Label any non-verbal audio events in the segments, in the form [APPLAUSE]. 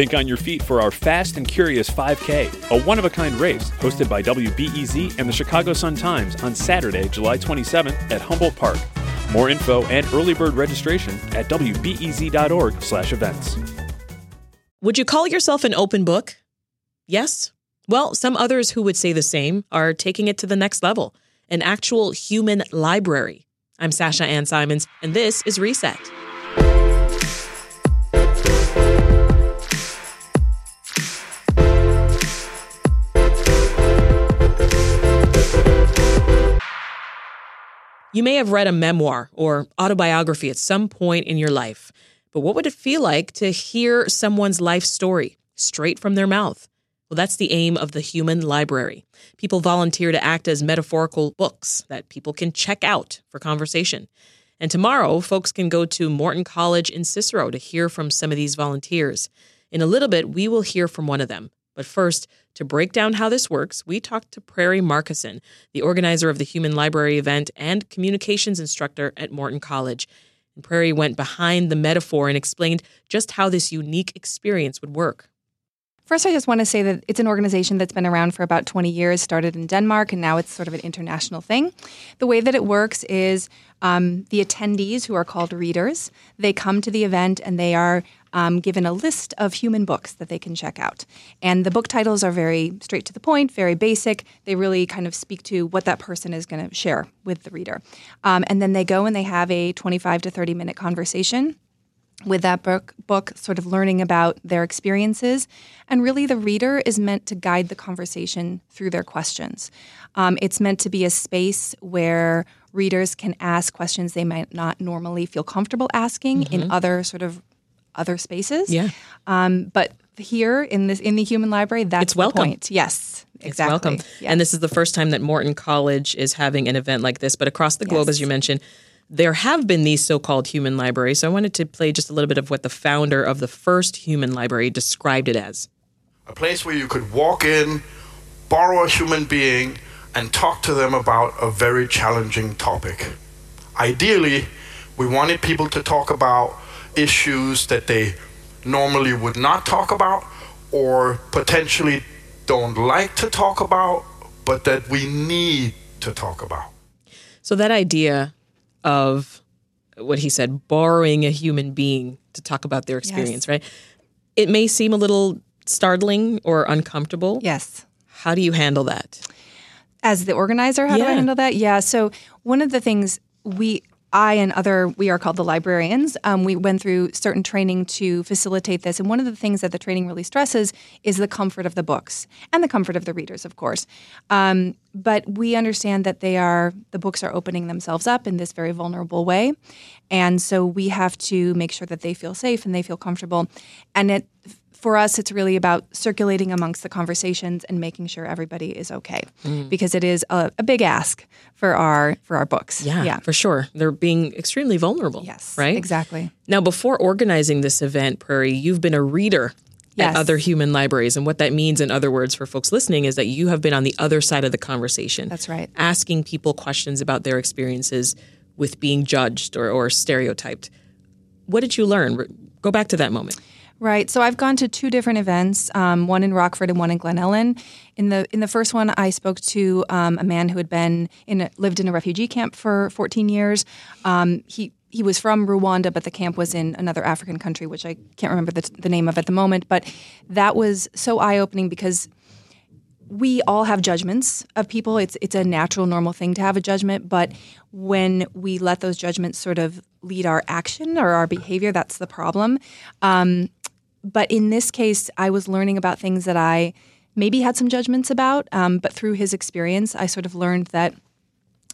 Think on your feet for our Fast and Curious 5K, a one of a kind race hosted by WBEZ and the Chicago Sun Times on Saturday, July 27th at Humboldt Park. More info and early bird registration at wbez.org/events. Would you call yourself an open book? Yes. Well, some others who would say the same are taking it to the next level an actual human library. I'm Sasha Ann Simons, and this is Reset. You may have read a memoir or autobiography at some point in your life, but what would it feel like to hear someone's life story straight from their mouth? Well, that's the aim of the Human Library. People volunteer to act as metaphorical books that people can check out for conversation. And tomorrow, folks can go to Morton College in Cicero to hear from some of these volunteers. In a little bit, we will hear from one of them. But first, to break down how this works, we talked to Prairie Markussen, the organizer of the Human Library event and communications instructor at Morton College. And Prairie went behind the metaphor and explained just how this unique experience would work. First, I just want to say that it's an organization that's been around for about 20 years, started in Denmark, and now it's sort of an international thing. The way that it works is um, the attendees, who are called readers, they come to the event and they are um, given a list of human books that they can check out. And the book titles are very straight to the point, very basic. They really kind of speak to what that person is going to share with the reader. Um, and then they go and they have a 25 to 30 minute conversation with that book, book sort of learning about their experiences. And really, the reader is meant to guide the conversation through their questions. Um, it's meant to be a space where readers can ask questions they might not normally feel comfortable asking mm-hmm. in other sort of other spaces. Yeah. Um, but here in this in the human library, that's it's welcome. the point. Yes. Exactly. It's welcome. Yes. And this is the first time that Morton College is having an event like this, but across the globe, Yes. as you mentioned, there have been these so-called human libraries. So I wanted to play just a little bit of what the founder of the first human library described it as. a place where you could walk in, borrow a human being, and talk to them about a very challenging topic. Ideally, we wanted people to talk about issues that they normally would not talk about or potentially don't like to talk about, but that we need to talk about. So that idea of what he said, borrowing a human being to talk about their experience, right? It may seem a little startling or uncomfortable. Yes. How do you handle that? As the organizer, how do I handle that? Yeah. So one of the things we, I and other, we are called the librarians. Um, we went through certain training to facilitate this, and one of the things that the training really stresses is the comfort of the books and the comfort of the readers, of course. Um, but we understand that they are the books are opening themselves up in this very vulnerable way, and so we have to make sure that they feel safe and they feel comfortable, and it for us, it's really about circulating amongst the conversations and making sure everybody is okay, mm. because it is a, a big ask for our for our books. Yeah, yeah, for sure. They're being extremely vulnerable. yes, Right? exactly. Now, before organizing this event, Prairie, you've been a reader Yes. at other human libraries. And what that means, in other words, for folks listening, is that you have been on the other side of the conversation. That's right. Asking people questions about their experiences with being judged or, or stereotyped. What did you learn? Go back to that moment. Right. So I've gone to two different events, um, one in Rockford and one in Glen Ellyn. In the in the first one, I spoke to um, a man who had been in a, lived in a refugee camp for 14 years. Um, he he was from Rwanda, but the camp was in another African country, which I can't remember the, the name of at the moment. But that was so eye opening because we all have judgments of people. It's it's a natural, normal thing to have a judgment, but when we let those judgments sort of lead our action or our behavior, that's the problem. Um, but in this case, I was learning about things that I maybe had some judgments about, um, but through his experience, I sort of learned that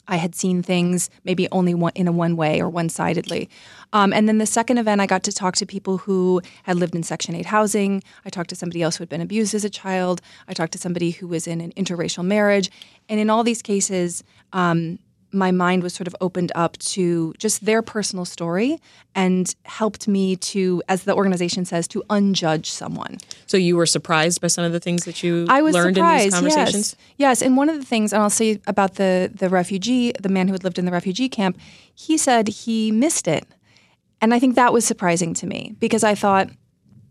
I had seen things maybe only one, in a one way or one sidedly. Um, and then the second event, I got to talk to people who had lived in Section 8 housing. I talked to somebody else who had been abused as a child. I talked to somebody who was in an interracial marriage. And in all these cases, um, my mind was sort of opened up to just their personal story and helped me to, as the organization says, to unjudge someone. So you were surprised by some of the things that you I was learned in these conversations? Yes. yes, and one of the things, and I'll say about the the refugee, the man who had lived in the refugee camp, he said he missed it, and I think that was surprising to me because I thought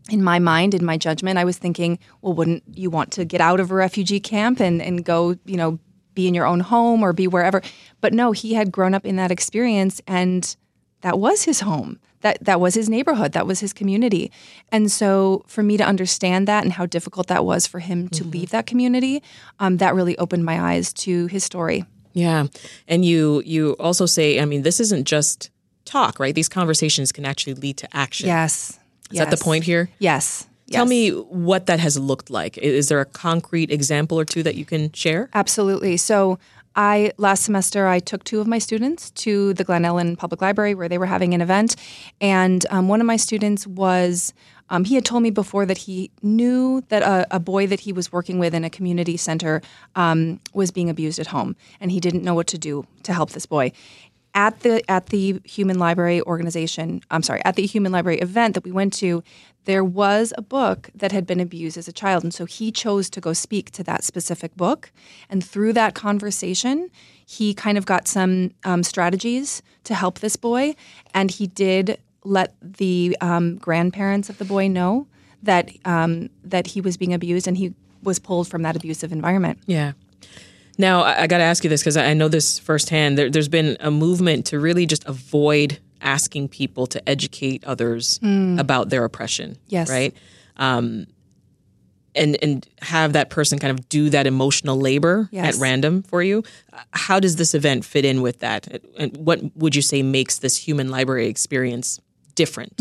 in my mind, in my judgment, I was thinking, well, wouldn't you want to get out of a refugee camp and, and go, you know, be in your own home or be wherever? But no, he had grown up in that experience and that was his home. That that was his neighborhood. That was his community. And so for me to understand that and how difficult that was for him to leave that community, um, that really opened my eyes to his story. Yeah. And you you also say, I mean, this isn't just talk, right? These conversations can actually lead to action. Yes. Is that the point here? Yes. Tell me what that has looked like. Is there a concrete example or two that you can share? Absolutely. So I last semester I took two of my students to the Glen Ellyn Public Library where they were having an event, and um, one of my students was. Um, he had told me before that he knew that a, a boy that he was working with in a community center um, was being abused at home, and he didn't know what to do to help this boy. At the at the Human Library organization, I'm sorry, at the Human Library event that we went to, there was a book that had been abused as a child, and so he chose to go speak to that specific book. And through that conversation, he kind of got some um, strategies to help this boy, and he did let the um, grandparents of the boy know that um, that he was being abused, and he was pulled from that abusive environment. Yeah. Now, I, I got to ask you this because I I know this firsthand. There, there's been a movement to really just avoid asking people to educate others about their oppression. Yes. Right. Um, and and have that person kind of do that emotional labor Yes. at random for you. How does this event fit in with that? And what would you say makes this human library experience different?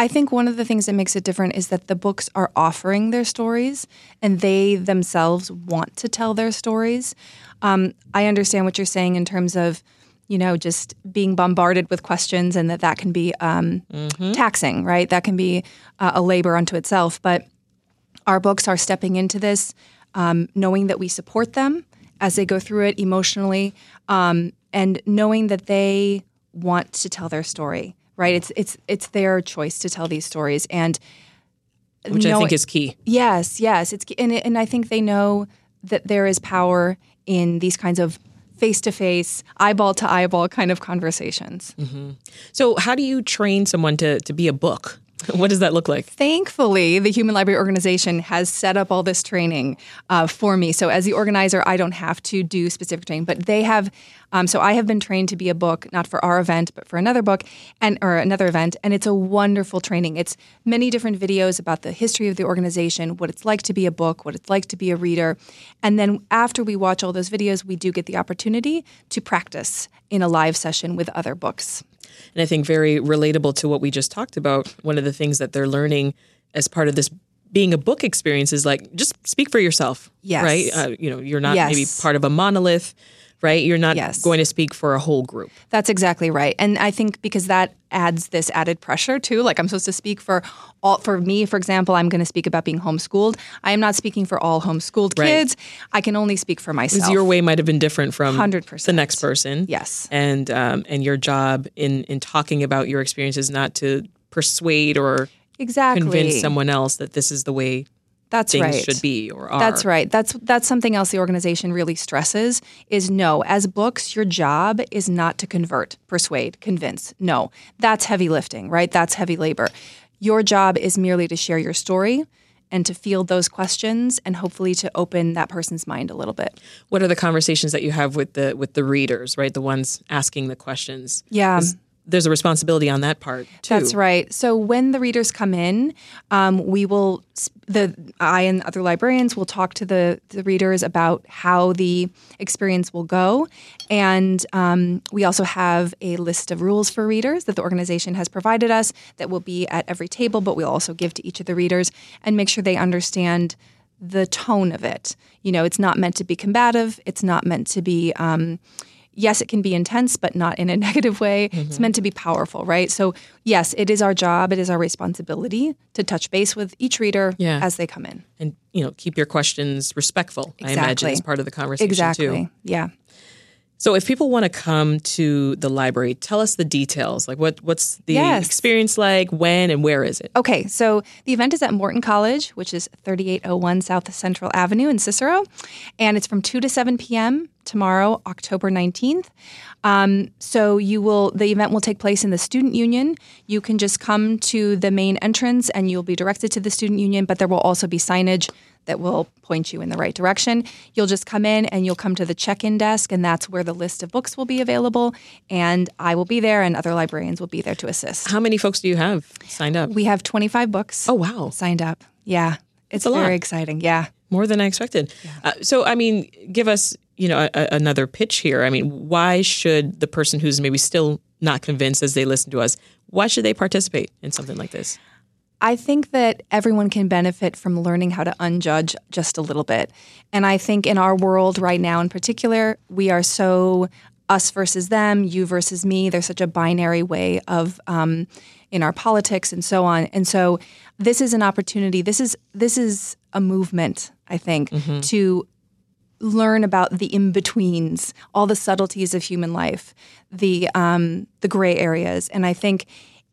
I think one of the things that makes it different is that the books are offering their stories and they themselves want to tell their stories. Um, I understand what you're saying in terms of, you know, just being bombarded with questions and that that can be um, taxing, right? That can be uh, a labor unto itself. But our books are stepping into this, um, knowing that we support them as they go through it emotionally, um, and knowing that they want to tell their story. Right? It's it's it's their choice to tell these stories, and Which I think is key. Yes, yes. It's and and I think they know that there is power in these kinds of face to face, eyeball to eyeball kind of conversations. Mm-hmm. So, how do you train someone to to be a book? [LAUGHS] What does that look like? Thankfully, the Human Library Organization has set up all this training uh, for me. So, as the organizer, I don't have to do specific training, but they have. Um, so, I have been trained to be a book, not for our event, but for another book and or another event, and it's a wonderful training. It's many different videos about the history of the organization, what it's like to be a book, what it's like to be a reader, and then after we watch all those videos, we do get the opportunity to practice in a live session with other books. And I think very relatable to what we just talked about. One of the things that they're learning as part of this being a book experience is like just speak for yourself. Yes. Right. Uh, you know, you're not maybe part of a monolith. Right. You're not Yes. going to speak for a whole group. That's exactly right. And I think because that adds this added pressure too. Like I'm supposed to speak for all for me, for example, I'm going to speak about being homeschooled. I am not speaking for all homeschooled Right. kids. I can only speak for myself. Because your way might have been different from 100%. the next person. Yes. And um, and your job in in talking about your experience is not to persuade or exactly. convince someone else that this is the way That's things right. should be or are. That's right. That's that's something else the organization really stresses is no, as books, your job is not to convert, persuade, convince. No. That's heavy lifting, right? That's heavy labor. Your job is merely to share your story and to field those questions and hopefully to open that person's mind a little bit. What are the conversations that you have with the with the readers, right? The ones asking the questions. Yeah. There's a responsibility on that part too. That's right. So when the readers come in, um, we will the I and other librarians will talk to the the readers about how the experience will go, and um, we also have a list of rules for readers that the organization has provided us that will be at every table, but we'll also give to each of the readers and make sure they understand the tone of it. You know, it's not meant to be combative. It's not meant to be. Um, yes, it can be intense, but not in a [LAUGHS] negative way. Mm-hmm. It's meant to be powerful, right? So, yes, it is our job, it is our responsibility to touch base with each reader Yeah. as they come in. and you know, keep your questions respectful. I imagine Exactly. as part of the conversation Exactly. too. Yeah. So if people want to come to the library, tell us the details. Like what what's the Yes. experience like, when and where is it? Okay, so the event is at Morton College, which is 3801 South Central Avenue in Cicero, and it's from 2 to 7 p.m. tomorrow, October 19th. Um, so you will the event will take place in the student union. You can just come to the main entrance and you'll be directed to the student union, but there will also be signage that will point you in the right direction. You'll just come in and you'll come to the check-in desk and that's where the list of books will be available and I will be there and other librarians will be there to assist. How many folks do you have signed up? We have 25 books. Oh, wow. Signed up. Yeah. It's a lot. very exciting. Yeah. More than I expected. Uh, so, I mean, give us, you know, a- another pitch here. I mean, why should the person who's maybe still not convinced as they listen to us, why should they participate in something like this? I think that everyone can benefit from learning how to unjudge just a little bit. And I think in our world right now in particular, we are so us versus them, you versus me. There's such a binary way of um, in our politics and so on. And so this is an opportunity. This is this is a movement, I think, to learn about the in betweens, all the subtleties of human life, the um, the gray areas, and I think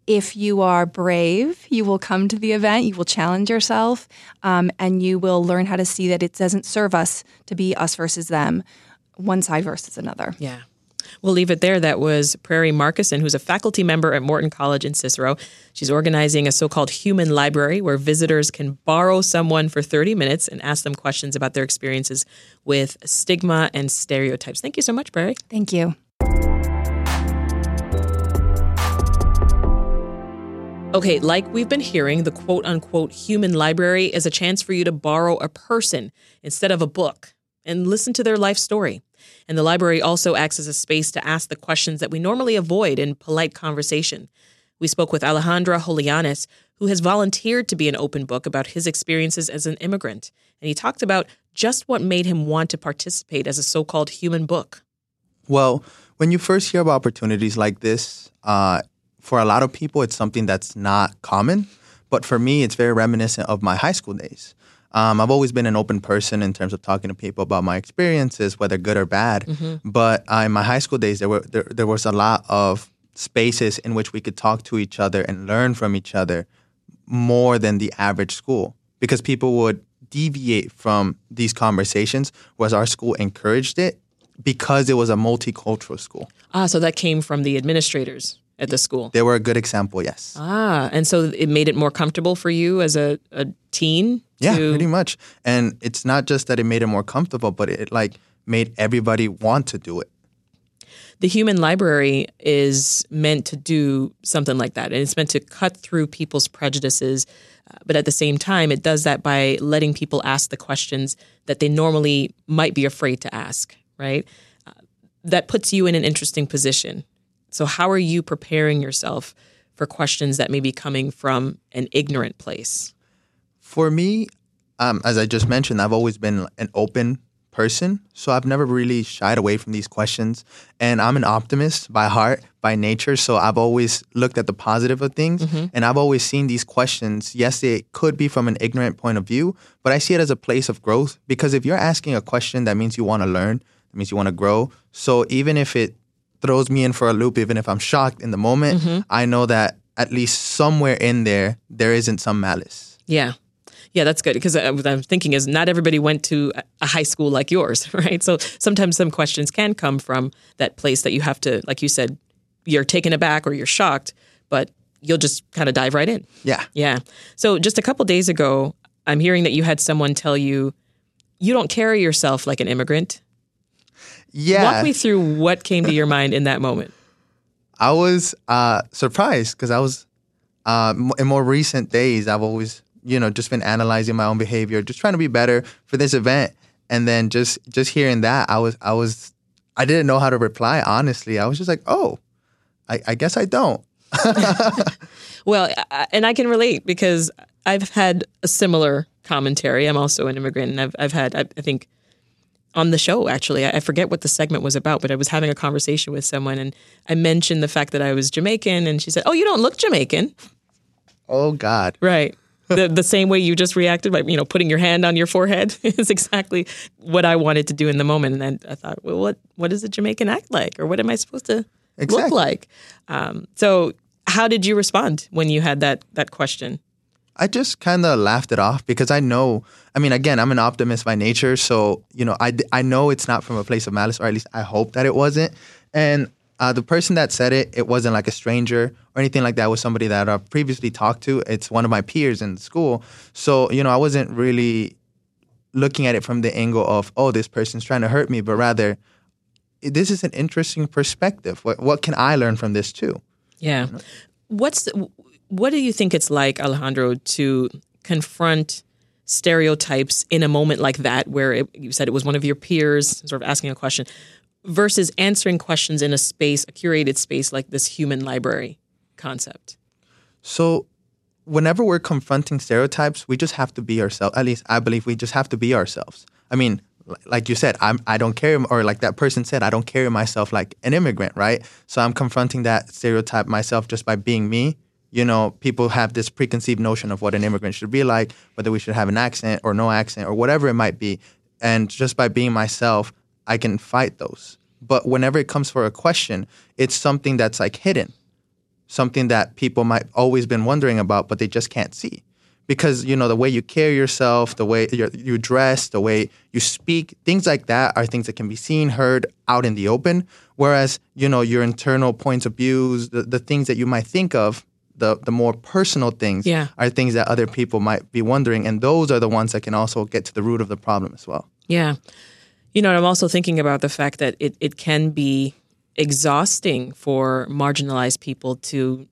if you are brave, you will come to the event, you will challenge yourself, um, and you will learn how to see that it doesn't serve us to be us versus them, one side versus another. Yeah. We'll leave it there. That was Prairie Markussen, who's a faculty member at Morton College in Cicero. She's organizing a so called human library where visitors can borrow someone for 30 minutes and ask them questions about their experiences with stigma and stereotypes. Thank you so much, Prairie. Thank you. Okay, like we've been hearing, the quote unquote human library is a chance for you to borrow a person instead of a book and listen to their life story. And the library also acts as a space to ask the questions that we normally avoid in polite conversation. We spoke with Alejandro Joleanis, who has volunteered to be an open book about his experiences as an immigrant. And he talked about just what made him want to participate as a so called human book. Well, when you first hear about opportunities like this, uh, for a lot of people, it's something that's not common. But for me, it's very reminiscent of my high school days. Um, I've always been an open person in terms of talking to people about my experiences, whether good or bad. But uh, in my high school days, there were there, there was a lot of spaces in which we could talk to each other and learn from each other more than the average school because people would deviate from these conversations, whereas our school encouraged it because it was a multicultural school. Ah, so that came from the administrators at the school. They were a good example, yes. Ah, and so it made it more comfortable for you as a, a teen? yeah, to- pretty much. And it's not just that it made it more comfortable, but it like made everybody want to do it. The human library is meant to do something like that, and it's meant to cut through people's prejudices. uh, But at the same time, it does that by letting people ask the questions that they normally might be afraid to ask, right? Uh, that puts you in an interesting position. So, how are you preparing yourself for questions that may be coming from an ignorant place? For me, um, as I just mentioned, I've always been an open person. So I've never really shied away from these questions. And I'm an optimist by heart, by nature. So I've always looked at the positive of things. And I've always seen these questions. Yes, it could be from an ignorant point of view, but I see it as a place of growth because if you're asking a question, that means you want to learn, that means you want to grow. So even if it throws me in for a loop, even if I'm shocked in the moment, mm-hmm. I know that at least somewhere in there, there isn't some malice. Yeah. Yeah, that's good because uh, what I'm thinking is not everybody went to a high school like yours, [LAUGHS] right? So sometimes some questions can come from that place that you have to, like you said, you're taken aback or you're shocked, but you'll just kind of dive right in. Yeah. Yeah. So just a couple days ago, I'm hearing that you had someone tell you you don't carry yourself like an immigrant. Yeah. Walk me through what came to your mind in that moment. I was uh, surprised because I was uh, in more recent days. I've always, you know, just been analyzing my own behavior, just trying to be better for this event. And then just just hearing that, I was I was I didn't know how to reply. Honestly, I was just like, oh, I, I guess I don't. [LAUGHS] Well, I- and I can relate because I've had a similar commentary. I'm also an immigrant, and I've I've had I, I think on the show actually. I forget what the segment was about, but I was having a conversation with someone, and I mentioned the fact that I was Jamaican, and she said, "Oh, you don't look Jamaican." Oh God. Right. The, the same way you just reacted by you know putting your hand on your forehead [LAUGHS] is exactly what I wanted to do in the moment, and then I thought, well, what what does a Jamaican act like, or what am I supposed to look like? Um, so, how did you respond when you had that that question? I just kind of laughed it off because I know, I mean, again, I'm an optimist by nature. So, you know, I, I know it's not from a place of malice, or at least I hope that it wasn't. And uh, the person that said it, it wasn't like a stranger or anything like that. It was somebody that I've previously talked to. It's one of my peers in school. So, you know, I wasn't really looking at it from the angle of, oh, this person's trying to hurt me, but rather, this is an interesting perspective. What, what can I learn from this too? Yeah. What's what do you think it's like, Alejandro, to confront stereotypes in a moment like that, where it, you said it was one of your peers sort of asking a question, versus answering questions in a space, a curated space like this human library concept? So, whenever we're confronting stereotypes, we just have to be ourselves. At least I believe we just have to be ourselves. I mean, like you said, I'm I don't carry or like that person said, I don't carry myself like an immigrant, right? So I'm confronting that stereotype myself just by being me. You know, people have this preconceived notion of what an immigrant should be like, whether we should have an accent or no accent or whatever it might be. And just by being myself, I can fight those. But whenever it comes for a question, it's something that's like hidden, something that people might always been wondering about, but they just can't see because you know the way you carry yourself, the way you dress, the way you speak, things like that are things that can be seen, heard out in the open. Whereas you know your internal points of views, the, the things that you might think of, the the more personal things, yeah. are things that other people might be wondering, and those are the ones that can also get to the root of the problem as well. Yeah, you know, I'm also thinking about the fact that it it can be exhausting for marginalized people to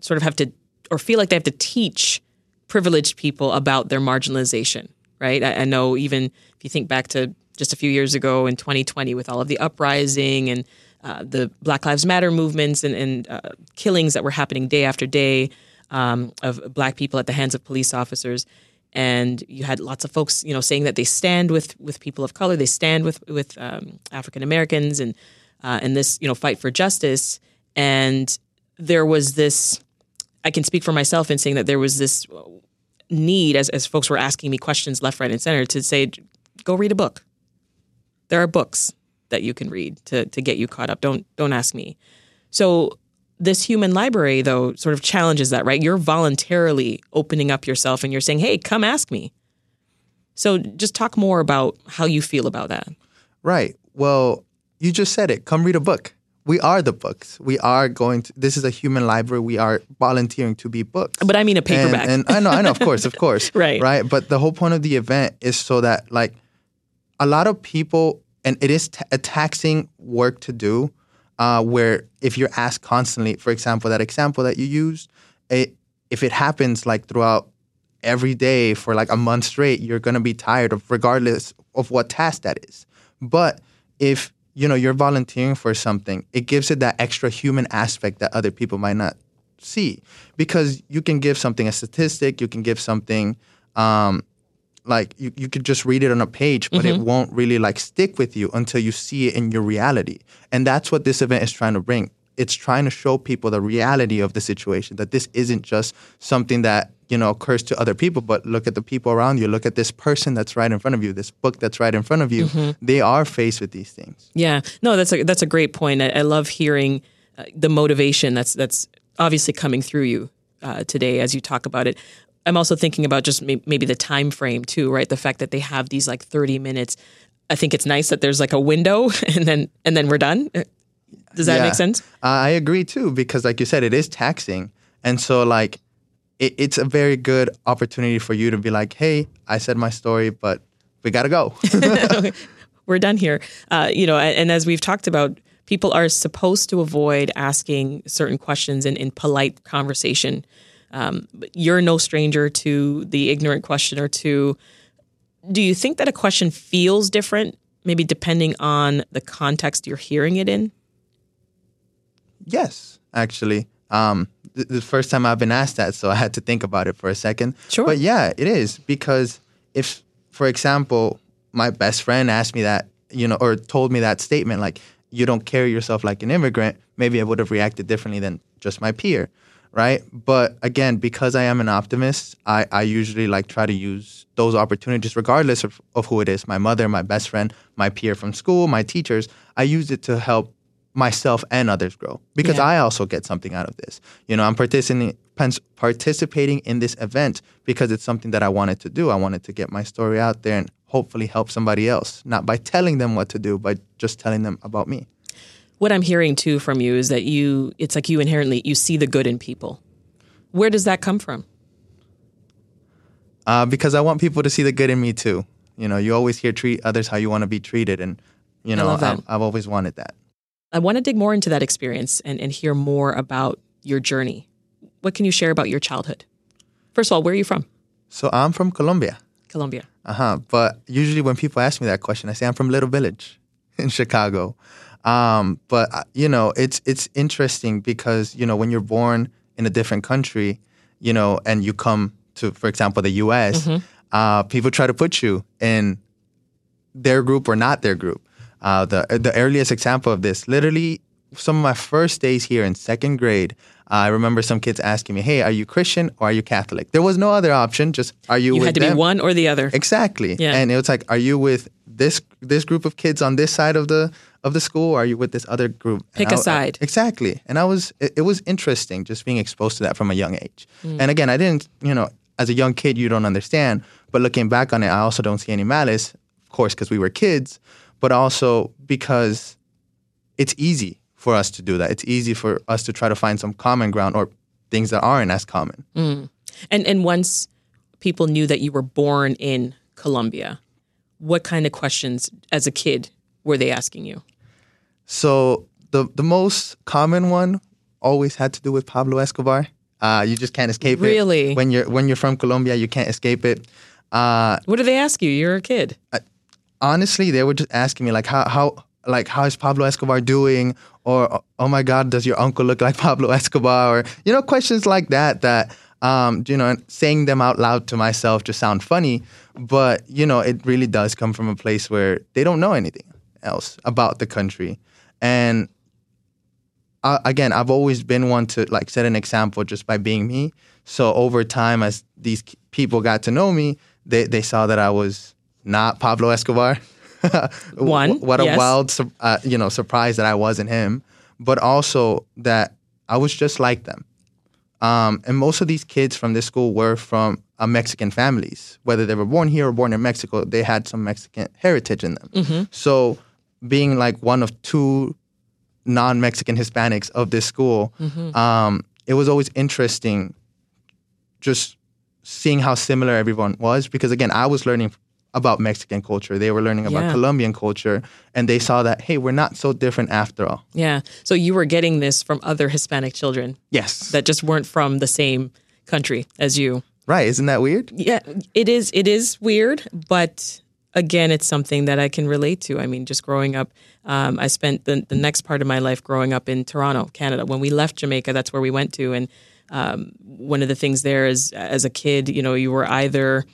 sort of have to or feel like they have to teach privileged people about their marginalization, right? I, I, know even if you think back to just a few years ago in 2020 with all of the uprising and uh, the Black Lives Matter movements and, and uh, killings that were happening day after day um, of black people at the hands of police officers. And you had lots of folks, you know, saying that they stand with with people of color, they stand with with um, African Americans, and uh, and this, you know, fight for justice. And there was this I can speak for myself in saying that there was this need, as, as folks were asking me questions left, right, and center, to say, go read a book. There are books that you can read to, to get you caught up. Don't don't ask me. So this human library, though, sort of challenges that, right? You're voluntarily opening up yourself and you're saying, hey, come ask me. So just talk more about how you feel about that. Right. Well, you just said it. Come read a book we are the books. We are going to. This is a human library. We are volunteering to be books. But I mean a paperback. And, and I know, I know, of course, of [LAUGHS] course, right, right. But the whole point of the event is so that like a lot of people, and it is t- a taxing work to do. Uh, where if you're asked constantly, for example, that example that you used, it, if it happens like throughout every day for like a month straight, you're gonna be tired of regardless of what task that is. But if you know you're volunteering for something it gives it that extra human aspect that other people might not see because you can give something a statistic you can give something um, like you, you could just read it on a page but mm-hmm. it won't really like stick with you until you see it in your reality. And that's what this event is trying to bring. It's trying to show people the reality of the situation that this isn't just something that you know occurs to other people but look at the people around you. Look at this person that's right in front of you this book that's right in front of you. Mm-hmm. they are faced with these things. Yeah. No that's a that's a great point. I, I love hearing uh, the motivation that's that's obviously coming through you uh, today as you talk about it i'm also thinking about just may- maybe the time frame too right the fact that they have these like 30 minutes I think it's nice that there's like a window [LAUGHS] and then and then we're done. Does that yeah. make sense? I agree too, because like you said, it is taxing. And so like it, it's a very good opportunity for you to be like, hey, I said my story, but we gotta go. [LAUGHS] [LAUGHS] We're done here. Uh, you know, and, and as we've talked about, people are supposed to avoid asking certain questions in, in polite conversation. Um, you're no stranger to the ignorant question or two. Do you think that a question feels different, maybe depending on the context you're hearing it in? Yes, actually. Um, th- the first time I've been asked that, so I had to think about it for a second. Sure. But yeah, it is because if, for example, my best friend asked me that, you know, or told me that statement, like, you don't carry yourself like an immigrant, maybe I would have reacted differently than just my peer, right? But again, because I am an optimist, I, I usually like try to use those opportunities, regardless of, of who it is my mother, my best friend, my peer from school, my teachers. I use it to help myself and others grow because Yeah. I also get something out of this. You know, I'm participating participating in this event because it's something that I wanted to do. I wanted to get my story out there and hopefully help somebody else, not by telling them what to do, but just telling them about me. What I'm hearing too from you is that you it's like you inherently you see the good in people. Where does that come from? Uh, because I want people to see the good in me too. You know, you always hear treat others how you want to be treated, and you know. I've, I've always wanted that. I want to dig more into that experience and, and hear more about your journey. What can you share about your childhood? First of all, where are you from? So I'm from Colombia. Colombia. Uh huh. But usually when people ask me that question, I say I'm from Little Village in Chicago. Um, but uh, you know, it's it's interesting because you know when you're born in a different country, you know, and you come to, for example, the U.S., uh, people try to put you in their group or not their group. Uh, the the earliest example of this, literally, some of my first days here in second grade, I remember some kids asking me, "Hey, are you Christian or are you Catholic?" There was no other option. Just are you? You with had to them? be one or the other. Exactly. Yeah. And it was like, are you with this this group of kids on this side of the of the school, or are you with this other group? Pick a I- side. exactly. And I was it, it was interesting just being exposed to that from a young age. Mm. And again, I didn't, you know, as a young kid, you don't understand. But looking back on it, I also don't see any malice, of course, because we were kids, but also because it's easy for us to do that. It's easy for us to try to find some common ground or things that aren't as common. And and once people knew that you were born in Colombia, what kind of questions as a kid were they asking you? So the the most common one always had to do with Pablo Escobar. Uh, you just can't escape it. Really? When you're when you're from Colombia, you can't escape it. Uh, What do they ask you? You're a kid. honestly, they were just asking me like how how like how is Pablo Escobar doing, or oh my God, does your uncle look like [LAUGHS] Pablo Escobar, or you know questions like that that. Um, you know, saying them out loud to myself just sound funny, but you know, it really does come from a place where they don't know anything else about the country, and uh, again, I've always been one to like set an example just by being me. So over time, as these people got to know me, they they saw that I was not Pablo Escobar. [LAUGHS] One, what a yes. wild, uh, you know, surprise that I wasn't him, but also that I was just like them. Um, and most of these kids from this school were from uh, Mexican families, whether they were born here or born in Mexico. They had some Mexican heritage in them. Mm-hmm. So being like one of two non-Mexican Hispanics of this school, Mm-hmm. um, it was always interesting just seeing how similar everyone was because again, I was learning about Mexican culture. They were learning about Yeah. Colombian culture and they saw that hey, we're not so different after all. Yeah. So you were getting this from other Hispanic children Yes. that just weren't from the same country as you. right, isn't that weird? Yeah, it is. It is weird, but again, it's something that I can relate to. I mean, just growing up, um, I spent the, the next part of my life growing up in Toronto, Canada. When we left Jamaica, that's where we went to, and um, one of the things there is, as a kid, you know, you were either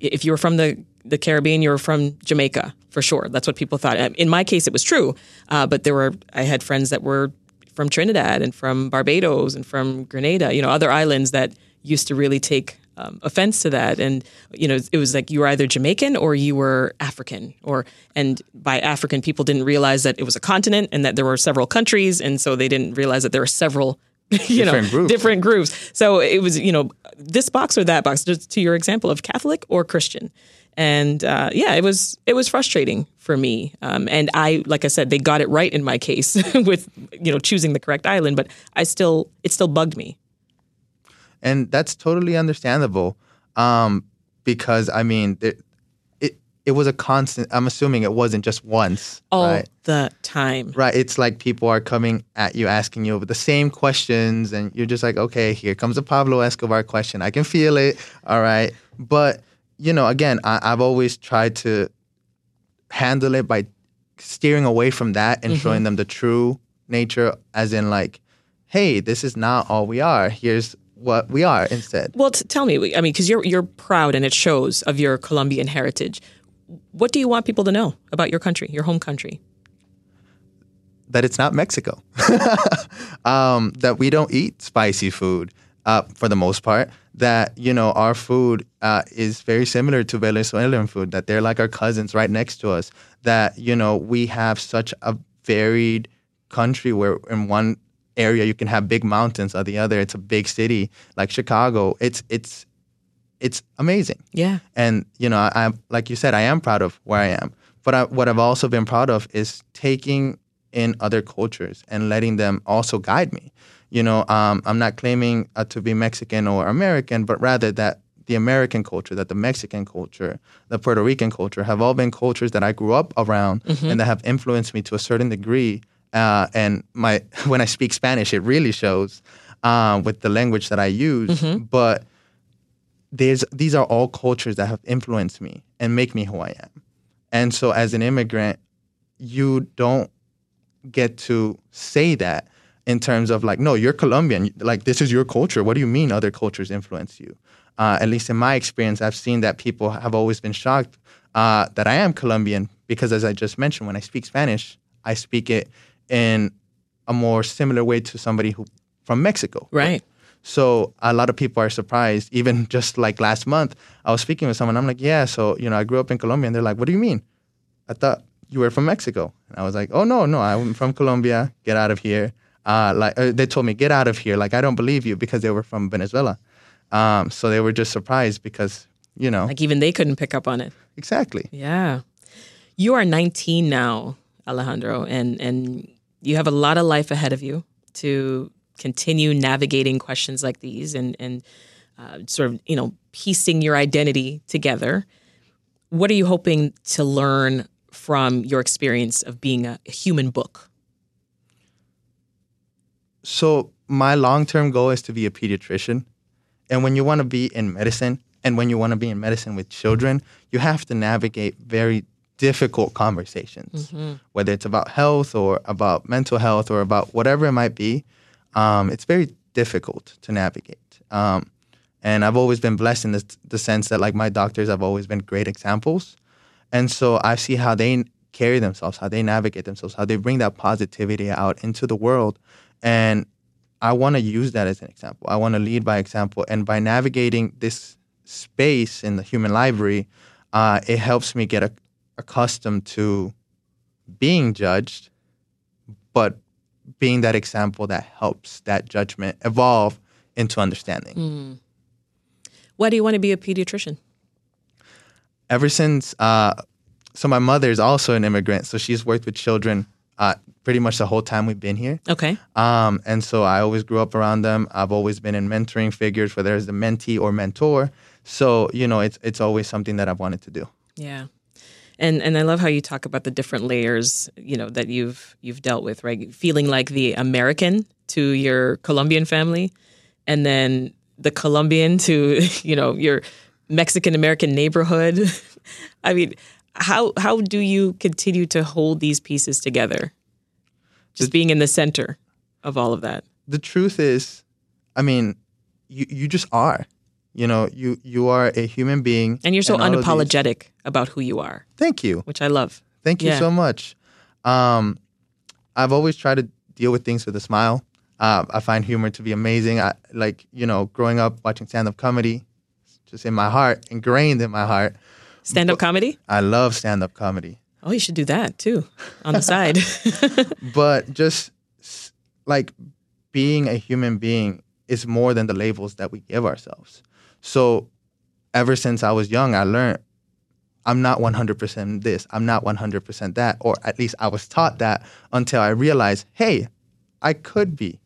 if you were from the the Caribbean, you were from Jamaica for sure. That's what people thought. In my case, it was true, uh, but there were I had friends that were from Trinidad and from Barbados and from Grenada, you know, other islands that used to really take um, offense to that. And you know, it was like you were either Jamaican or you were African, or and by African, people didn't realize that it was a continent and that there were several countries, and so they didn't realize that there were several. [LAUGHS] You Different know, groups. different groups. So it was, you know, this box or that box. Just to your example of Catholic or Christian, and uh, yeah, it was it was frustrating for me. Um, and I, like I said, they got it right in my case [LAUGHS] with you know choosing the correct island, but I still it still bugged me. And that's totally understandable um, because I mean it, it it was a constant. I'm assuming it wasn't just once, all right? the time. Right. It's like people are coming at you, asking you over the same questions, and you're just like, okay, here comes a Pablo Escobar question. I can feel it. All right. But you know, again, I, I've always tried to handle it by steering away from that and showing them the true nature, as in like, hey, this is not all we are. Here's what we are instead. Well, t- tell me, I mean, because you're you're proud and it shows of your Colombian heritage. What do you want people to know about your country, your home country? that it's not Mexico. [LAUGHS] um, that we don't eat spicy food uh, for the most part. That you know our food uh, is very similar to Venezuelan food. That they're like our cousins right next to us. That you know we have such a varied country where in one area you can have big mountains, or the other it's a big city like Chicago. It's it's it's amazing. Yeah. And you know, I, I like you said, I am proud of where I am. But I, what I've also been proud of is taking in other cultures and letting them also guide me. You know, um, I'm not claiming uh, to be Mexican or American, but rather that the American culture, that the Mexican culture, the Puerto Rican culture have all been cultures that I grew up around and that have influenced me to a certain degree. Uh, and my [LAUGHS] when I speak Spanish, it really shows uh, with the language that I use. But there's these are all cultures that have influenced me and make me who I am. And so as an immigrant, you don't get to say that in terms of like, no, you're Colombian. Like this is your culture. What do you mean other cultures influence you? Uh, at least in my experience, I've seen that people have always been shocked uh, that I am Colombian because, as I just mentioned, when I speak Spanish, I speak it in a more similar way to somebody who from Mexico. Right. So a lot of people are surprised. [LAUGHS] Even just like last month, I was speaking with someone. I'm like, yeah, so you know, I grew up in Colombia, and they're like, what do you mean? I thought you were from Mexico, and I was like, oh no, no, I'm from Colombia. Get out of here. Uh, like uh, they told me, get out of here. Like I don't believe you because they were from Venezuela. Um, so they were just surprised because you know Like even they couldn't pick up on it. exactly. Yeah. You are 19 now, Alejandro, and and you have a lot of life ahead of you to continue navigating questions like these and and uh, sort of you know piecing your identity together. What are you hoping to learn from your experience of being a human book? So my long term goal is to be a pediatrician. And when you want to be in medicine and when you want to be in medicine with children, you have to navigate very difficult conversations, whether it's about health or about mental health or about whatever it might be. Um, it's very difficult to navigate. Um, and I've always been blessed in the, the sense that, like, my doctors have always been great examples. And so I see how they carry themselves, how they navigate themselves, how they bring that positivity out into the world. And I want to use that as an example. I want to lead by example. And by navigating this space in the human library, uh, it helps me get a, accustomed to being judged, but being that example that helps that judgment evolve into understanding. Why do you want to be a pediatrician? ever since uh, so my mother is also an immigrant so she's worked with children uh, pretty much the whole time we've been here Okay. um, and so i always grew up around them i've always been in mentoring figures whether it's a mentee or mentor so you know it's, it's always something that i've wanted to do Yeah. And and I love how you talk about the different layers, you know, that you've you've dealt with, right? Feeling like the American to your Colombian family and then the Colombian to, [LAUGHS] you know, your Mexican American neighborhood. [LAUGHS] I mean, how how do you continue to hold these pieces together? Just being in the center of all of that. the truth is i mean you, you just are you know you you are a human being And you're so these- unapologetic about who you are, thank you which I love. Thank you Yeah. so much. Um, I've always tried to deal with things with a smile. Uh, I find humor to be amazing. I like you know growing up watching stand up comedy, just in my heart, ingrained in my heart. Stand up comedy? I love stand up comedy, Oh, you should do that too on the side. [LAUGHS] but just like being a human being is more than the labels that we give ourselves. So ever since I was young, I learned I'm not 100% this, I'm not 100% that, or at least I was taught that until I realized, hey, I could be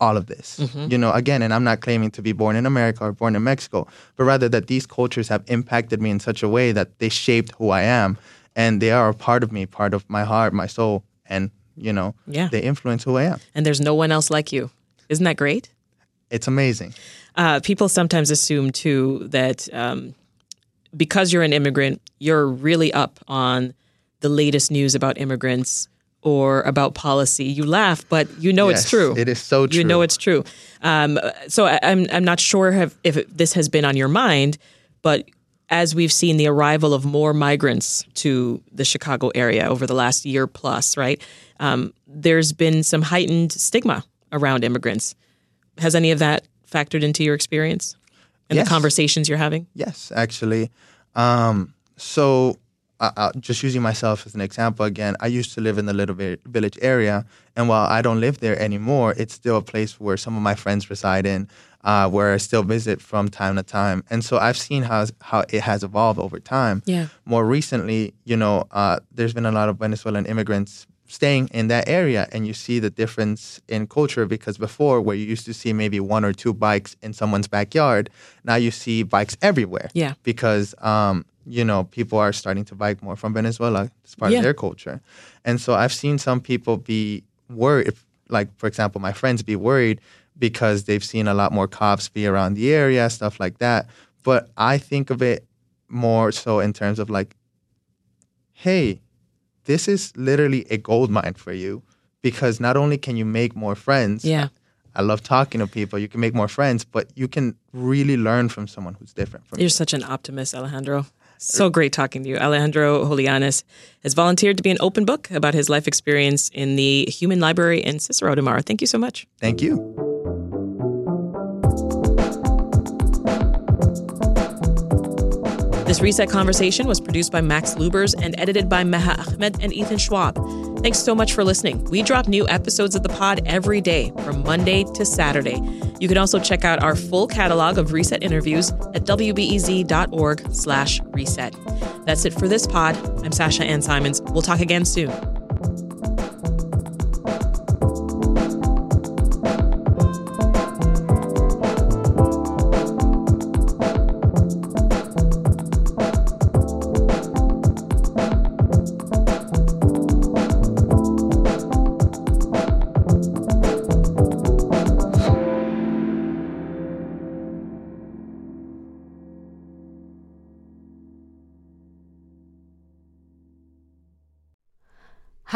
all of this. Mm-hmm. You know, again, and I'm not claiming to be born in America or born in Mexico, but rather that these cultures have impacted me in such a way that they shaped who I am and they are a part of me, part of my heart, my soul, and you know, Yeah. they influence who I am. and there's no one else like you. Isn't that great? It's amazing. Uh, people sometimes assume too that um, because you're an immigrant, you're really up on the latest news about immigrants or about policy. You laugh, but you know Yes, it's true. It is so true. You know it's true. Um, so I, I'm I'm not sure have, if it, this has been on your mind, but as we've seen the arrival of more migrants to the Chicago area over the last year plus, right? Um, there's been some heightened stigma around immigrants. Has any of that factored into your experience and Yes. the conversations you're having? Yes, actually. Um, so uh, just using myself as an example again, I used to live in the Little Village area, and while I don't live there anymore, it's still a place where some of my friends reside in, uh, where I still visit from time to time. And so I've seen how how it has evolved over time. Yeah. More recently, you know, uh, there's been a lot of Venezuelan immigrants staying in that area and you see the difference in culture because before where you used to see maybe one or two bikes in someone's backyard now you see bikes everywhere. Yeah. Because um, you know people are starting to bike more from venezuela it's part Yeah. of their culture. And so i've seen some people be worried if, like for example my friends be worried because they've seen a lot more cops be around the area stuff like that. But i think of it more so in terms of like hey this is literally a gold mine for you because not only can you make more friends yeah i love talking to people you can make more friends but you can really learn from someone who's different from you You're such an optimist, Alejandro. So great talking to you. Alejandro Joleanis has volunteered to be an open book about his life experience in the Human Library in Cicero tomorrow. Thank you so much. thank you This Reset conversation was produced by Max Lubers and edited by Meha Ahmed and Ethan Schwab. Thanks so much for listening. We drop new episodes of the pod every day from Monday to Saturday. You can also check out our full catalog of Reset interviews at wbez.org slash reset. That's it for this pod. I'm Sasha Ann Simons. We'll talk again soon.